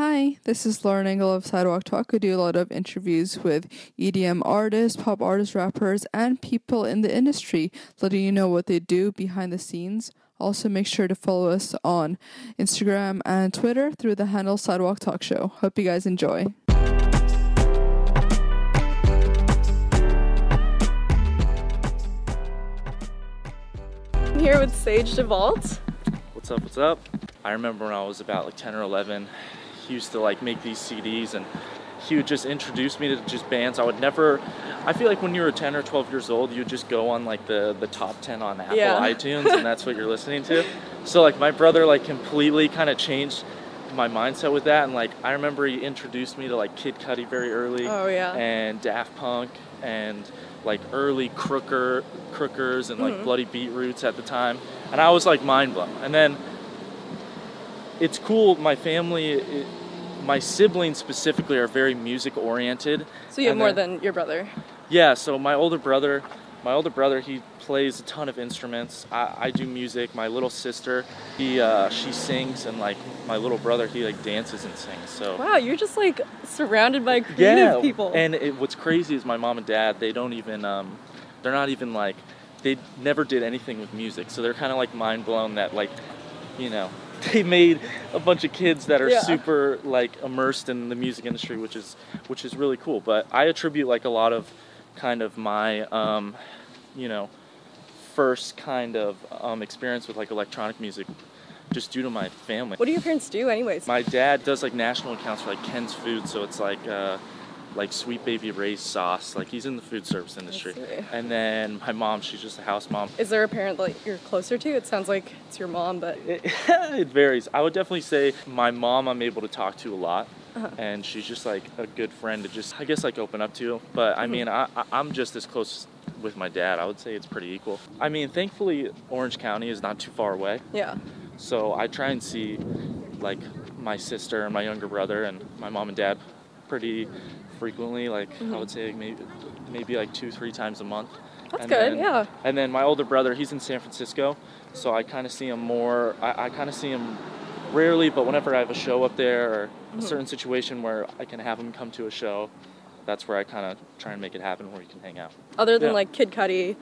Hi, this is Lauren Engel of Sidewalk Talk. I do a lot of interviews with EDM artists, pop artists, rappers, and people in the industry, letting you know what they do behind the scenes. Also, make sure to follow us on Instagram and Twitter through the handle Sidewalk Talk Show. Hope you guys enjoy. I'm here with Sage DeVault. What's up, what's up? I remember when I was about like 10 or 11, he used to like make these CDs and he would just introduce me to just bands I would never I feel like when you were 10 or 12 years old you would just go on like the the top 10 on Apple Yeah. iTunes and that's what you're listening to. So like my brother like completely kind of changed my mindset with that and like I remember he introduced me to like Kid Cudi very early Oh, yeah. and Daft Punk and like early Crooker Crookers and like Mhm. Bloody Beetroots at the time and I was like mind blown. And then it's cool. My family, it, my siblings specifically, are very music oriented. So you have more than your brother. Yeah. So my older brother, my older brother, he plays a ton of instruments. I, I do music. My little sister, he uh, she sings, and like my little brother, he like dances and sings. So Wow, you're just like surrounded by creative people. and it, what's crazy is my mom and dad, they don't even, um, they're not even like, they never did anything with music. So they're kind of like mind blown that like, you know, they made a bunch of kids that are Yeah. super like immersed in the music industry, which is which is really cool. But I attribute like a lot of kind of my, um, you know, first kind of um, experience with like electronic music, just due to my family. what do your parents do, anyways? My dad does like national accounts for like Ken's Food, so it's like uh, like Sweet Baby Ray's sauce. Like he's in the food service industry. And then my mom, she's just a house mom. Is there a parent that you're closer to? It sounds like it's your mom, but It, it varies. I would definitely say my mom, I'm able to talk to a lot, Uh-huh. and she's just like a good friend to just, I guess, like open up to. But I mean, I- I'm just as close with my dad. I would say it's pretty equal. I mean, thankfully, Orange County is not too far away. yeah. So I try and see like my sister and my younger brother and my mom and dad pretty frequently. Like I would say maybe maybe like two three times a month. That's And good, then- yeah. And then my older brother, he's in San Francisco, so I kind of see him more. I, I kind of see him rarely, but whenever I have a show up there or Mm-hmm. a certain situation where I can have him come to a show, that's where I kind of try and make it happen where he can hang out. Other than Yeah. like Kid Cudi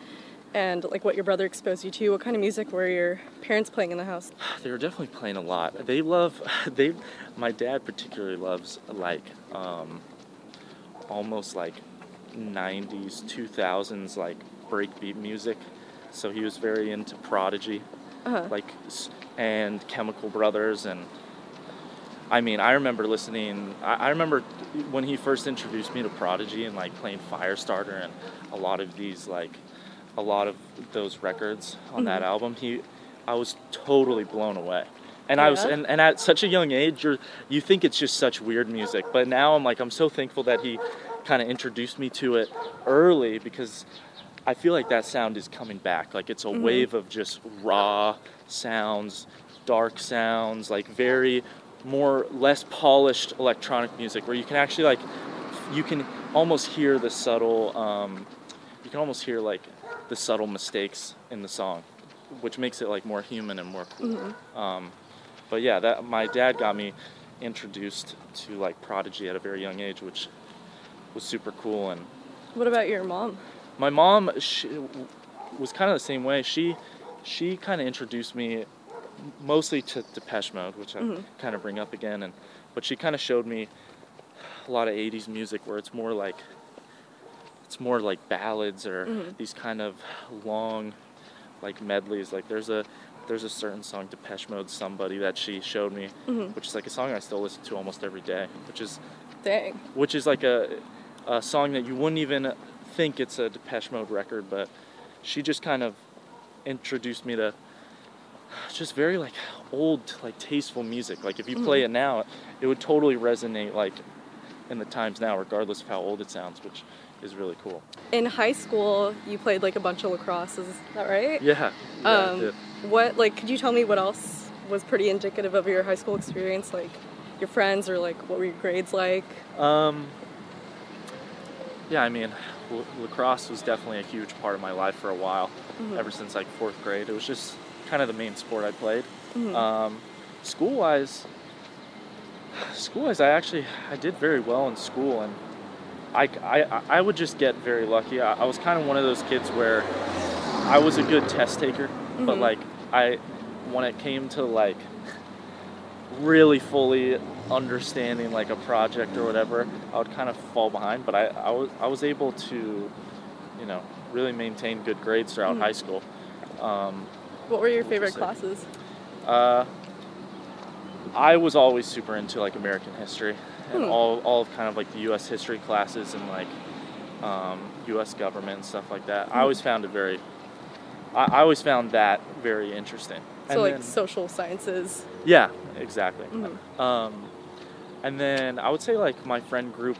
and like what your brother exposed you to, what kind of music were your parents playing in the house? They were definitely playing a lot. They love they my dad particularly loves like um almost like 90s 2000s like breakbeat music. So he was very into Prodigy Uh-huh. like and Chemical Brothers and I mean, I remember listening. I, I remember when he first introduced me to Prodigy and like playing Firestarter and a lot of these like a lot of those records on that album. He, I was totally blown away. And I was, and, and at such a young age, you're, you think it's just such weird music. But now I'm like, I'm so thankful that he kind of introduced me to it early because I feel like that sound is coming back. Like it's a wave of just raw sounds, dark sounds, like very more less polished electronic music where you can actually like you can almost hear the subtle um, you can almost hear like the subtle mistakes in the song which makes it like more human and more cool um, but yeah that my dad got me introduced to like prodigy at a very young age which was super cool and What about your mom? my mom she, was kind of the same way. She she kind of introduced me mostly to Depeche Mode, which I mm-hmm. kind of bring up again, and but she kind of showed me a lot of '80s music where it's more like it's more like ballads or mm-hmm. these kind of long like medleys. Like there's a there's a certain song Depeche Mode Somebody that she showed me, which is like a song I still listen to almost every day, which is Dang. which is like a, a song that you wouldn't even think it's a Depeche Mode record, but she just kind of introduced me to just very like old, like tasteful music. Like if you play it now, it would totally resonate like in the times now, regardless of how old it sounds, which is really cool. In high school, you played like a bunch of lacrosse, is that right? Yeah. yeah I Um, did. What like could you tell me what else was pretty indicative of your high school experience like your friends or like what were your grades like Um, yeah, I mean, l- lacrosse was definitely a huge part of my life for a while, ever since like fourth grade. It was just kind of the main sport I played. Um, school wise, School wise, I actually I did very well in school, and I, I, I would just get very lucky. I, I was kind of one of those kids where I was a good test taker, but Mhm. like I, when it came to like really fully understanding like a project or whatever, I would kind of fall behind. But I, I was I was able to, you know, really maintain good grades throughout Mhm. high school. Um, What were your favorite classes? uh, I was always super into like American history and Hmm. all, all of kind of like the U.S. history classes and like um, U.S. government and stuff like that. Hmm. I always found it very, I, I always found that very interesting. So And like then- social sciences. yeah, exactly. Mhm. Um, and then I would say like my friend group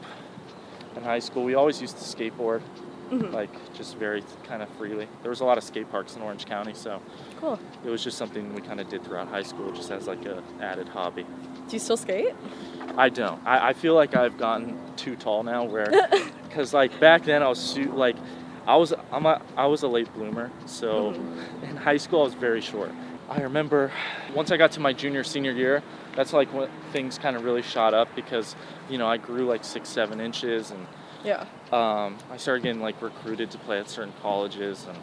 in high school, we always used to skateboard, Mhm. like just very kind of freely. There was a lot of skate parks in Orange County, so Cool. it was just something we kind of did throughout high school, just as like a added hobby. Do you still skate? I don't. I, I feel like I've gotten too tall now, where because like back then I was su- like I was I'm a, I was a late bloomer, so in high school I was very short. I remember once I got to my junior senior year, that's like when things kind of really shot up because you know I grew like six seven inches and Yeah. um, I started getting like recruited to play at certain colleges and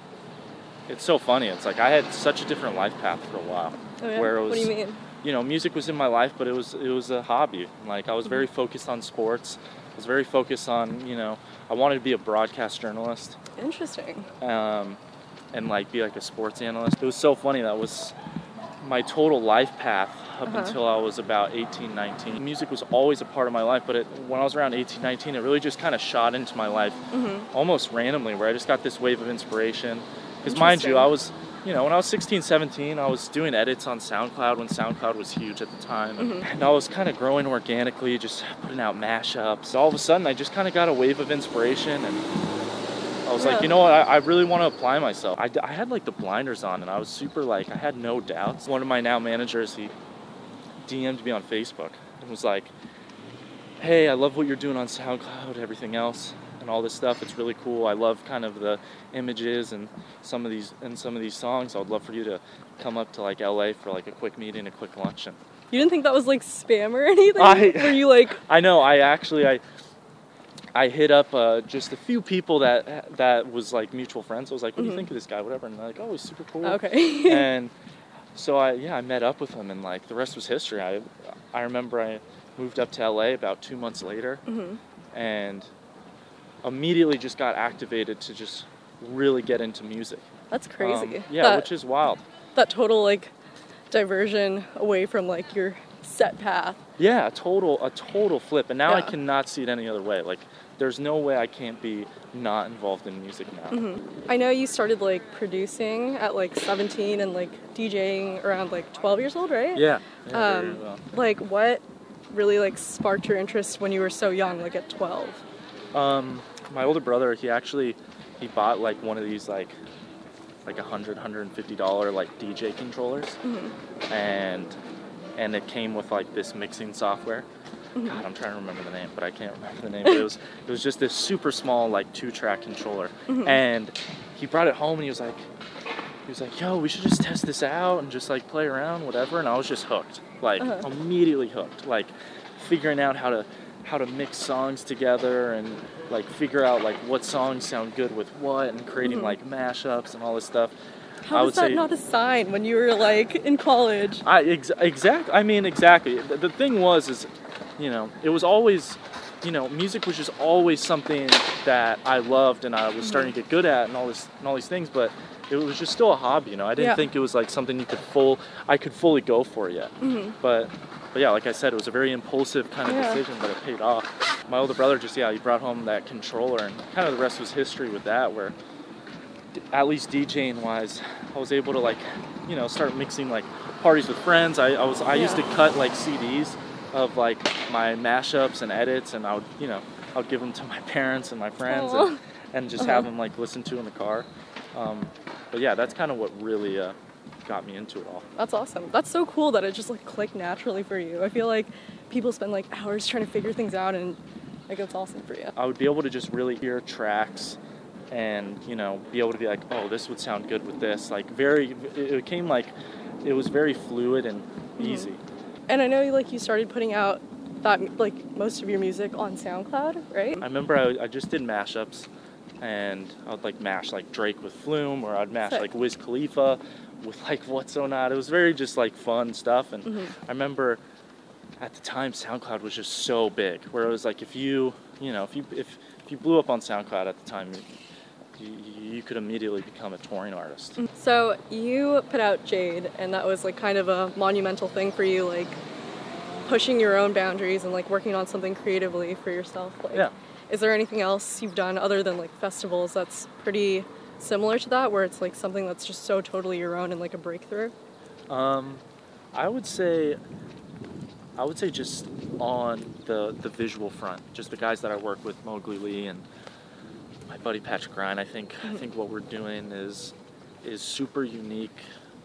it's so funny. It's like I had such a different life path for a while Oh, yeah? where it what do you was- mean? you know, music was in my life, but it was it was a hobby. Like I was very focused on sports. I was very focused on, you know, I wanted to be a broadcast journalist Interesting. um, and like be like a sports analyst. It was so funny. That was my total life path up Uh-huh. until I was about 18, 19. Music was always a part of my life, but it, when I was around 18, 19, it really just kind of shot into my life Mm-hmm. almost randomly where I just got this wave of inspiration. Because mind you, I was, you know, when I was 16, 17, I was doing edits on SoundCloud when SoundCloud was huge at the time. Mhm. And I was kind of growing organically, just putting out mashups. All of a sudden, I just kind of got a wave of inspiration and I was Yeah. like, you know what, I, I really want to apply myself. I had like the blinders on and I was super like, I had no doubts. One of my now managers, he DM'd me on Facebook and was like, hey, I love what you're doing on SoundCloud, everything else, and all this stuff. It's really cool. I love kind of the images and some of these and some of these songs. I would love for you to come up to like LA for like a quick meeting, a quick lunch. And You didn't think that was like spam or anything? I- Were you like, I know. I actually I I hit up uh, just a few people that that was like mutual friends. I was like, what do you Mhm. think of this guy? Whatever. And they're like, oh, he's super cool. okay? and so I yeah I met up with him and like the rest was history. I I remember I moved up to LA about two months later hmm and immediately just got activated to just really get into music. That's crazy. Um, yeah, that, which is wild. that total like diversion away from like your set path. Yeah, a total a total flip. And now I cannot see it any other way. Like there's no way I can't be not involved in music now. hmm I know you started like producing at like 17 and like DJing around like 12 years old, right? Yeah. yeah Um, well. Like what really like sparked your interest when you were so young, like at 12? Um, my older brother, he actually he bought like one of these like like a hundred, hundred and fifty dollar like DJ controllers, hmm and and it came with like this mixing software. Mhm. God, I'm trying to remember the name, but I can't remember the name. But it was it was just this super small like two track controller, Mhm. and he brought it home and he was like. He was like, "Yo, we should just test this out and just like play around, whatever." And I was just hooked, like Uh-huh. immediately hooked, like figuring out how to how to mix songs together and like figure out like what songs sound good with what and creating Mhm. like mashups and all this stuff. How I was would that say- not a sign when you were like in college? I ex- exact. I mean, exactly. The, the thing was, is you know, it was always, you know, music was just always something that I loved and I was starting to get good at and all this and all these things, but it was just still a hobby. You know, I didn't Yeah. think it was like something you could full, I could fully go for yet. hmm But, but yeah, like I said, it was a very impulsive kind of Yeah. decision, but it paid off. My older brother just yeah, he brought home that controller, and kind of the rest was history with that. Where, d- at least DJing wise, I was able to like, you know, start mixing like parties with friends. I, I was I used to cut like CDs of like my mashups and edits, and I would you know I would give them to my parents and my friends, and, and just Uh-huh. have them like listen to in the car. Um, but yeah, that's kind of what really uh, got me into it all. That's awesome. That's so cool that it just like clicked naturally for you. I feel like people spend like hours trying to figure things out and like it's awesome for you. I would be able to just really hear tracks and you know be able to be like oh this would sound good with this like very it came like it was very fluid and Mhm. easy And I know like you started putting out that like most of your music on SoundCloud, right? I remember I, I just did mashups, and I would like mash like Drake with Flume, or I'd mash Sick. like Wiz Khalifa with like What's So Not. It was very just like fun stuff, and Mhm. I remember at the time SoundCloud was just so big, where it was like if you you know if you if if you blew up on SoundCloud at the time, you, you could immediately become a touring artist. So you put out Jade, and that was like kind of a monumental thing for you, like pushing your own boundaries and like working on something creatively for yourself. Like, Yeah. Is there anything else you've done other than like festivals that's pretty similar to that, where it's like something that's just so totally your own and like a breakthrough? Um, I would say, I would say just on the the visual front, just the guys that I work with, Mowgli Lee and my buddy Patrick Ryan. I think I think what we're doing is is super unique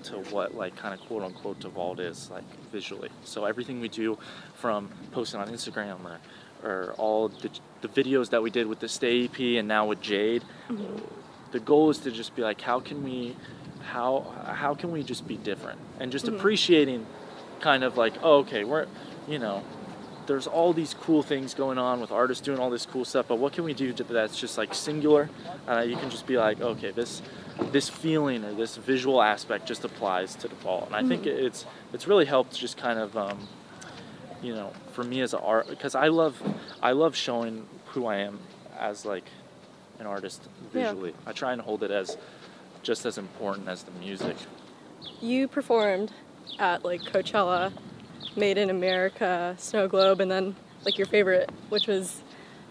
to what like kind of quote unquote Devault is like visually. So everything we do, from posting on Instagram or or all the, the videos that we did with the Stay EP and now with Jade, the goal is to just be like, how can we, how how can we just be different and just Mhm. appreciating, kind of like, oh, okay, we're, you know, there's all these cool things going on with artists doing all this cool stuff, but what can we do to, that's just like singular? Uh, you can just be like, okay, this this feeling or this visual aspect just applies to the fall, and I think Mhm. it's it's really helped just kind of. Um, you know, for me as an art, because I love, I love showing who I am as like an artist Yeah. visually. I try and hold it as just as important as the music. You performed at like Coachella, Made in America, Snow Globe, and then like your favorite, which was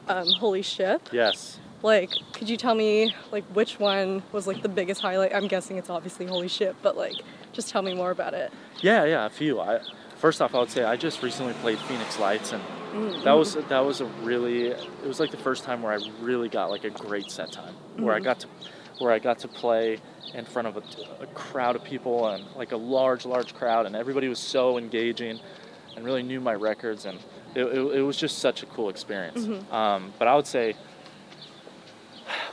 um, Holy Ship. Yes. Like, could you tell me like which one was like the biggest highlight? I'm guessing it's obviously Holy Ship, but like, just tell me more about it. Yeah, yeah, a few. I first off, I would say I just recently played Phoenix Lights, and Mm, that was that was a really it was like the first time where I really got like a great set time where I Mhm. got to where I got to play in front of a, a crowd of people and like a large large crowd and everybody was so engaging and really knew my records and it, it, it was just such a cool experience Mhm. um, but I would say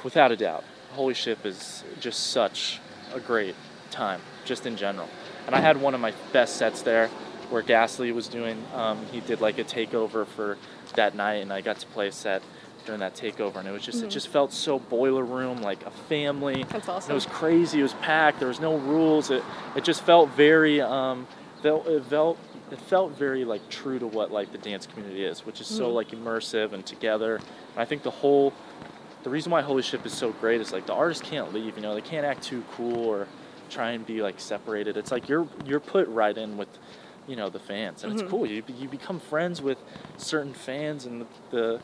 without a doubt Holy Ship is just such a great time just in general and I had one of my best sets there where Ghastly was doing. Um, he did like a takeover for that night, and I got to play a set during that takeover, and it was just it Mhm. just felt so boiler room, like a family. That's awesome. it was crazy. It was packed. There was no rules. It it just felt very um, felt it felt it felt very like true to what like the dance community is, which is so Mhm. like immersive and together. And I think the whole the reason why Holy Ship is so great is like the artists can't leave. You know, they can't act too cool or try and be like separated. It's like you're you're put right in with you know the fans, and Mhm. it's cool. You you become friends with certain fans and the, the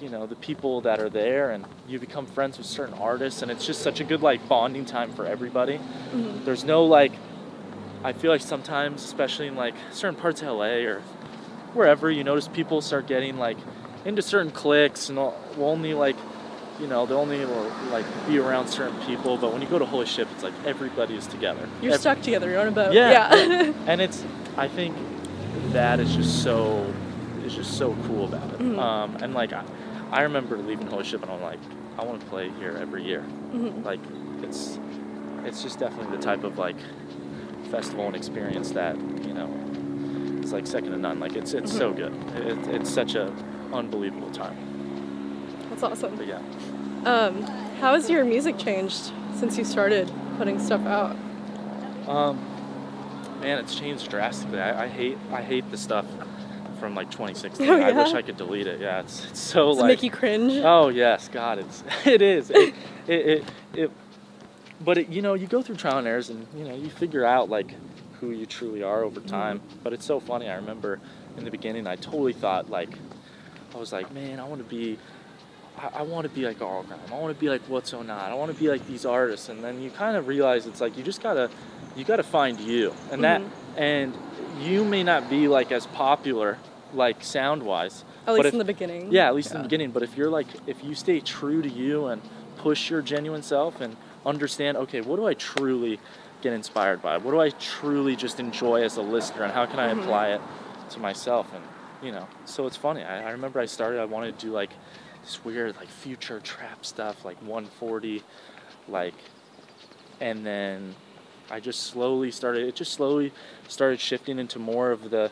you know the people that are there, and you become friends with certain artists, and it's just such a good like bonding time for everybody. Mhm. There's no like I feel like sometimes, especially in like certain parts of LA or wherever, you notice people start getting like into certain cliques and will only like, you know, they'll only like be around certain people. But when you go to Holy Ship, it's like everybody is together. You're Ev- stuck together. You're on a boat. Yeah. Yeah. and it's I think that is just so is just so cool about it. Mhm. Um, and like I, I remember leaving Holy Ship and I'm like, I want to play here every year. Mhm. Like it's it's just definitely the type of like festival and experience that you know is like second to none. Like it's it's so Mhm. good. It, it's such a unbelievable time. That's awesome. But yeah. Um, how has your music changed since you started putting stuff out? Um, man, it's changed drastically. I, I hate I hate the stuff from like 2016. Oh, I wish? I could delete it. Yeah, it's, it's so Does like make you cringe? Oh yes, God, it's it is. It, it, it, it but it, you know, you go through trial and errors, and you know, you figure out like who you truly are over time. But it's so funny. I remember in the beginning, I totally thought like I was like, man, I want to be. I, I want to be like RL Grime. I want to be like What's So Not. I want to be like these artists, and then you kind of realize it's like you just gotta, you gotta find you, and that, Mhm. and you may not be like as popular, like sound wise, At least if- in the beginning. yeah, at least in the beginning. But if you're like, if you stay true to you and push your genuine self and understand, okay, what do I truly get inspired by? What do I truly just enjoy as a listener, and how can I Mhm. apply it to myself? And you know, so it's funny. I, I remember I started. I wanted to do like this weird like future trap stuff, like 140, like, and then I just slowly started. It just slowly started shifting into more of the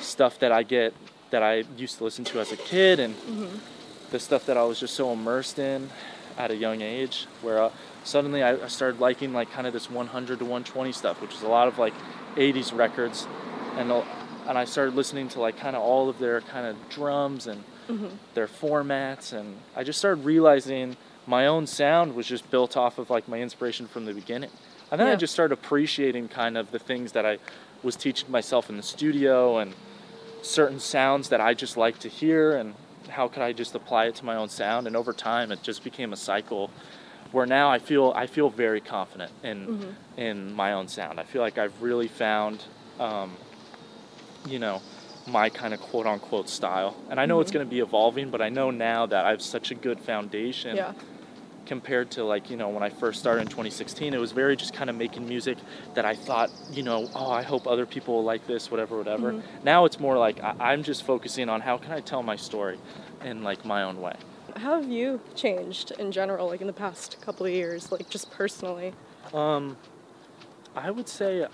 stuff that I get that I used to listen to as a kid and the stuff that I was just so immersed in at a young age where uh, suddenly I, I started liking like kind of this 100 to 120 stuff which is a lot of like 80s records and and I started listening to like kind of all of their kind of drums and their formats and I just started realizing my own sound was just built off of like my inspiration from the beginning. And then I just started appreciating kind of the things that I was teaching myself in the studio and certain sounds that I just like to hear and how could I just apply it to my own sound and over time it just became a cycle where now I feel I feel very confident in in my own sound. I feel like I've really found um, you know my kind of quote unquote style. And I know it's going to be evolving, but I know now that I have such a good foundation Yeah. compared to like you know when I first started in 2016 it was very just kind of making music that I thought you know oh I hope other people will like this whatever whatever now it's more like I, I'm just focusing on how can I tell my story in like my own way How have you changed in general, like in the past couple of years, like just personally? um I would say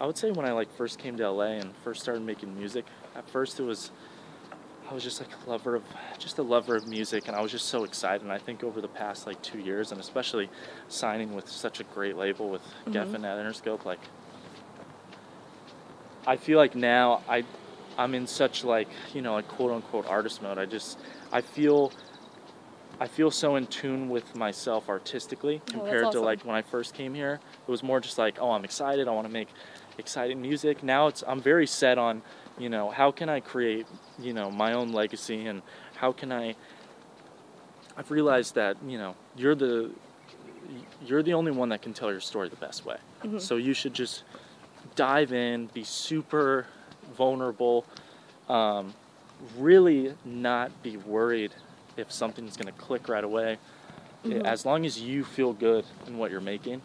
I would say when I like first came to LA and first started making music at first it was I was just like a lover of just a lover of music and I was just so excited and I think over the past like two years and especially signing with such a great label with mm-hmm. Geffen at Interscope like I feel like now I I'm in such like you know like quote unquote artist mode. I just I feel I feel so in tune with myself artistically oh, compared to awesome. like when I first came here. It was more just like oh I'm excited I want to make exciting music. Now it's I'm very set on you know how can I create you know my own legacy and how can I I've realized that you know you're the you're the only one that can tell your story the best way. So you should just dive in be super vulnerable um, really not be worried if something's going to click right away. As long as you feel good in what you're making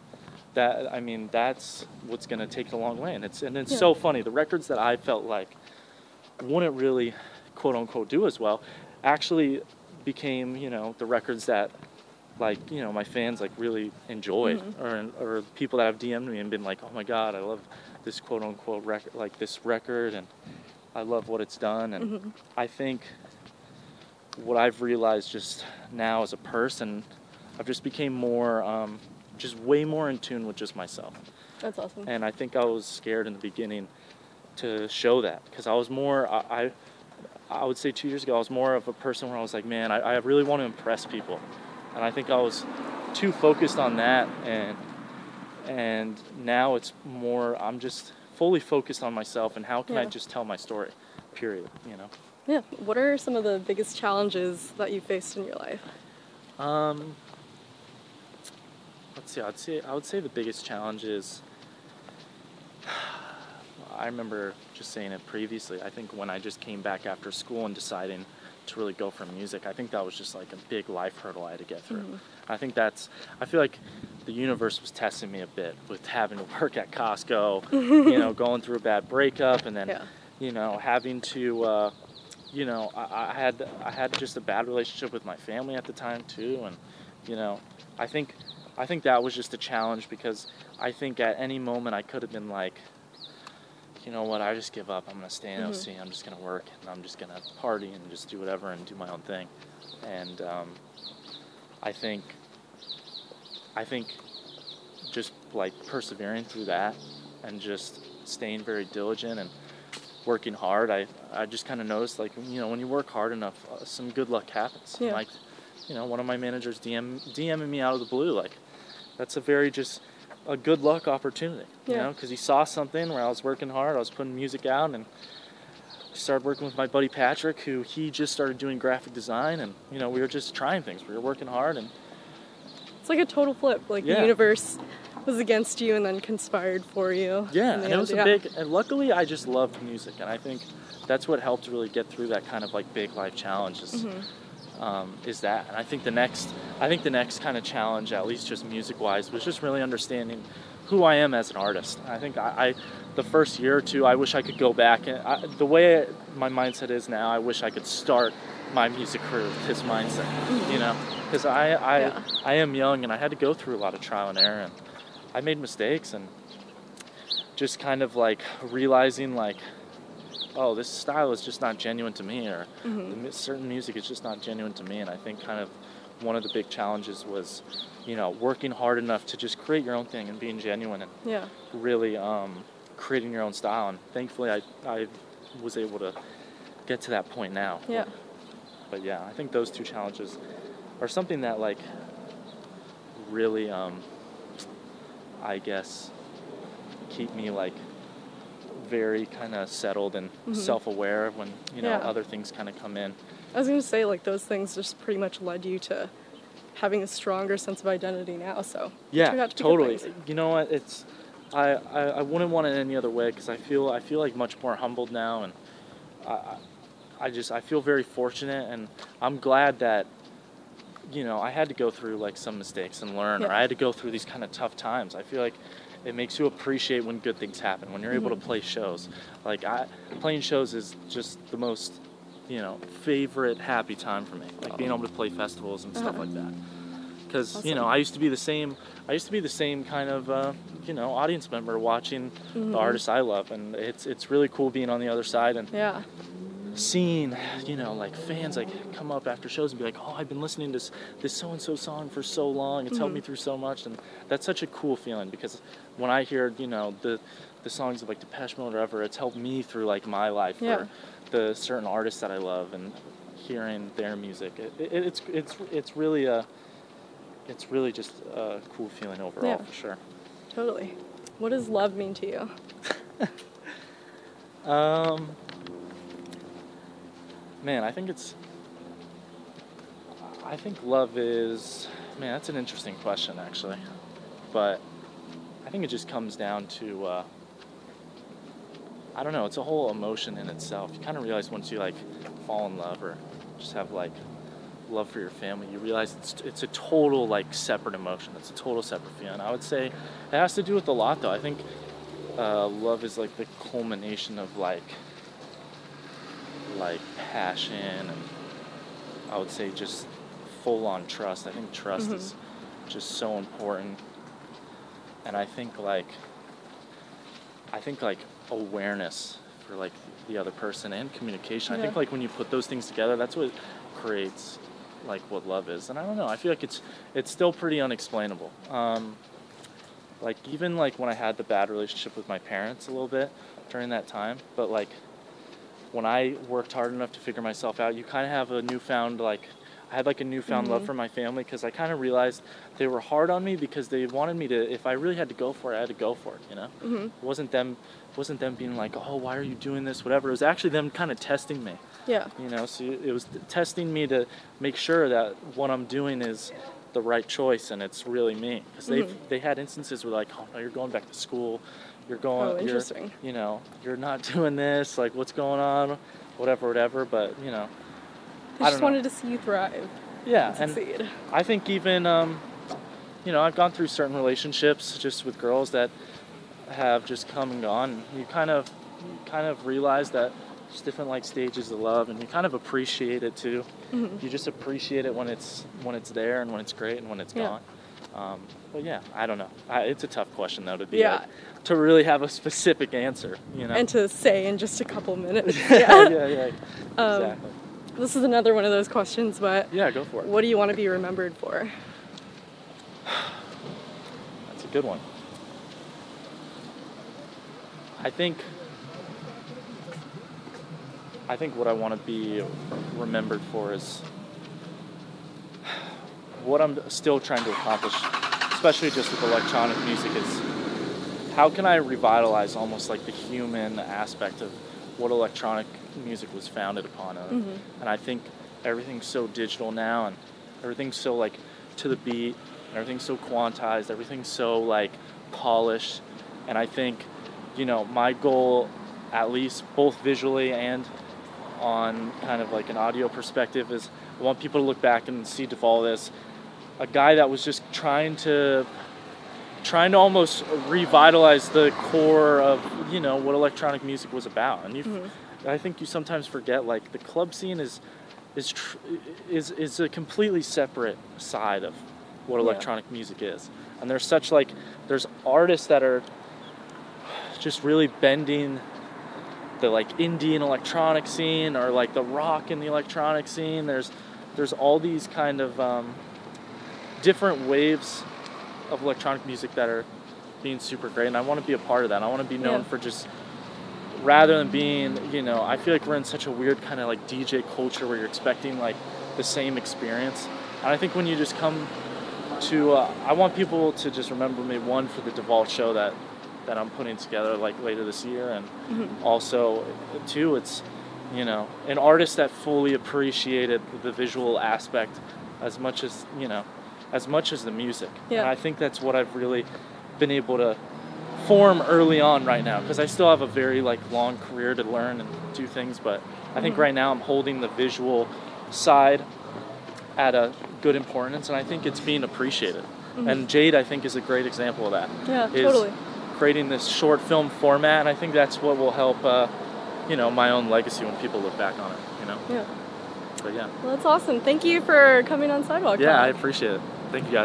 that i mean that's what's going to take it a long way and it's and it's Yeah. so funny the records that i felt like wouldn't really quote unquote do as well actually became you know the records that like you know my fans like really enjoyed or or people that have DM'd me and been like oh my god I love this quote unquote record like this record and I love what it's done. And I think what I've realized just now as a person I've just became more um, just way more in tune with just myself That's awesome. and I think I was scared in the beginning to show that because I was more I, I I would say two years ago I was more of a person where I was like man I, I really want to impress people and I think I was too focused on that and and now it's more I'm just fully focused on myself and how can I just tell my story period you know Yeah. What are some of the biggest challenges that you faced in your life? Um, let's see. I'd say I would say the biggest challenge is. I remember just saying it previously. I think when I just came back after school and deciding to really go for music, I think that was just like a big life hurdle I had to get through. I think that's. I feel like the universe was testing me a bit with having to work at Costco, you know, going through a bad breakup, and then Yeah. you know having to. Uh, you know, I, I had I had just a bad relationship with my family at the time too, and you know, I think I think that was just a challenge because I think at any moment I could have been like, you know what, I just give up. I'm gonna stay in OC. I'm just gonna work and I'm just gonna party and just do whatever and do my own thing. And um, I think I think just like persevering through that and just staying very diligent and working hard, I, I just kind of noticed like you know when you work hard enough, uh, some good luck happens. Yeah. Like, you know, one of my managers DM DMing me out of the blue like, that's a very just a good luck opportunity. You Yeah. know, because he saw something where I was working hard, I was putting music out, and started working with my buddy Patrick, who he just started doing graphic design, and you know we were just trying things. We were working hard, and It's like a total flip. Like Yeah. the universe was against you and then conspired for you. Yeah, and it was a yeah. big. And luckily, I just loved music, and I think that's what helped really get through that kind of like big life challenges. Mm-hmm. Um, is that, and I think the next, I think the next kind of challenge, at least just music wise, was just really understanding who I am as an artist. I think I, I the first year or two, I wish I could go back and I, the way my mindset is now, I wish I could start my music career with this mindset. You know, because I I, Yeah. I am young and I had to go through a lot of trial and error, and I made mistakes and just kind of like realizing like oh, this style is just not genuine to me, or Mhm. the, certain music is just not genuine to me. And I think kind of one of the big challenges was, you know, working hard enough to just create your own thing and being genuine and Yeah. really um, creating your own style. And thankfully, I, I was able to get to that point now. Yeah. But yeah, I think those two challenges are something that like really, um, I guess, keep me like very kind of settled and Mhm. self-aware when you know Yeah. other things kind of come in. I was gonna say like those things just pretty much led you to having a stronger sense of identity now. So Yeah, to totally. You know what? It's I, I, I wouldn't want it any other way because I feel I feel like much more humbled now, and I, I I just I feel very fortunate, and I'm glad that you know I had to go through like some mistakes and learn, or I had to go through these kind of tough times. I feel like it makes you appreciate when good things happen when you're able to play shows. Like I playing shows is just the most you know favorite happy time for me. Like being able to play festivals and stuff Uh-huh. like that because you know I used to be the same. I used to be the same kind of uh, you know audience member watching Mhm. the artists I love, and it's it's really cool being on the other side and Yeah. Seeing you know like fans like come up after shows and be like, oh, I've been listening to this this so and so song for so long. It's helped me Mhm. through so much, and that's such a cool feeling because when I hear you know the the songs of like Depeche Mode or whatever, it's helped me through like my life Yeah. or the certain artists that I love and hearing their music. It, it, it's it's it's really a it's really just a cool feeling overall Yeah. for sure. Totally. What does love mean to you? Um, man, I think it's. I think love is. Man, that's an interesting question, actually. But I think it just comes down to. Uh, I don't know. It's a whole emotion in itself. You kind of realize once you like fall in love or just have like love for your family, you realize it's it's a total like separate emotion. It's a total separate feeling. I would say it has to do with a lot, though. I think uh, love is like the culmination of like like passion and I would say just full on trust. I think trust Mhm. is just so important. And I think like I think like awareness for like the other person and communication. I think like when you put those things together, that's what creates like what love is. And I don't know. I feel like it's it's still pretty unexplainable. Um, like even like when I had the bad relationship with my parents a little bit during that time, but like when I worked hard enough to figure myself out, you kind of have a newfound like I had like a newfound love Mhm. for my family because I kind of realized they were hard on me because they wanted me to if I really had to go for it, I had to go for it, you know. Mm-hmm. It wasn't them it wasn't them being like, "Oh, why are you doing this?" whatever. It was actually them kind of testing me Yeah. you know so it was testing me to make sure that what i'm doing is the right choice and it's really me because they've Mhm. they had instances where like oh no you're going back to school you're going Oh, you're, interesting. you know you're not doing this like what's going on whatever whatever but you know They I just know. wanted to see you thrive yeah and and succeed. i think even um, you know i've gone through certain relationships just with girls that have just come and gone you kind of you kind of realize that there's different like stages of love and you kind of appreciate it too Mhm. you just appreciate it when it's when it's there and when it's great and when it's Yeah. gone. Um, but yeah, I don't know. I, it's a tough question though to be Yeah. like, to really have a specific answer. You know. And to say in just a couple minutes. yeah, yeah. yeah, yeah. Um, exactly. This is another one of those questions, but Yeah, go for it. what do you want to be remembered for? That's a good one. I think. I think what I want to be remembered for is what I'm still trying to accomplish, especially just with electronic music, is how can I revitalize almost like the human aspect of what electronic music was founded upon. Mhm. And I think everything's so digital now, and everything's so like to the beat, and everything's so quantized, everything's so like polished. And I think, you know, my goal, at least both visually and on kind of like an audio perspective, is I want people to look back and see Duvall as a guy that was just trying to trying to almost revitalize the core of you know what electronic music was about and you Mhm. i think you sometimes forget like the club scene is is tr- is is a completely separate side of what Yeah. electronic music is and there's such like there's artists that are just really bending the like indie and electronic scene or like the rock in the electronic scene. There's there's all these kind of um, different waves of electronic music that are being super great, and I want to be a part of that. I want to be known Yeah. for just rather than being, you know, I feel like we're in such a weird kind of like DJ culture where you're expecting like the same experience, and I think when you just come to, uh, I want people to just remember me one for the Devault show that that I'm putting together like later this year, and Mm-hmm. also two, it's you know an artist that fully appreciated the visual aspect as much as you know as much as the music. Yeah. And I think that's what I've really been able to form early on right now because I still have a very like long career to learn and do things, but I think Mhm. right now I'm holding the visual side at a good importance and I think it's being appreciated. Mhm. And Jade I think is a great example of that. Yeah, totally. Creating this short film format and I think that's what will help uh, you know, my own legacy when people look back on it, you know. Yeah. But yeah. Well, that's awesome. Thank you for coming on Sidewalk. Yeah, Talk. I appreciate it. Thank you guys.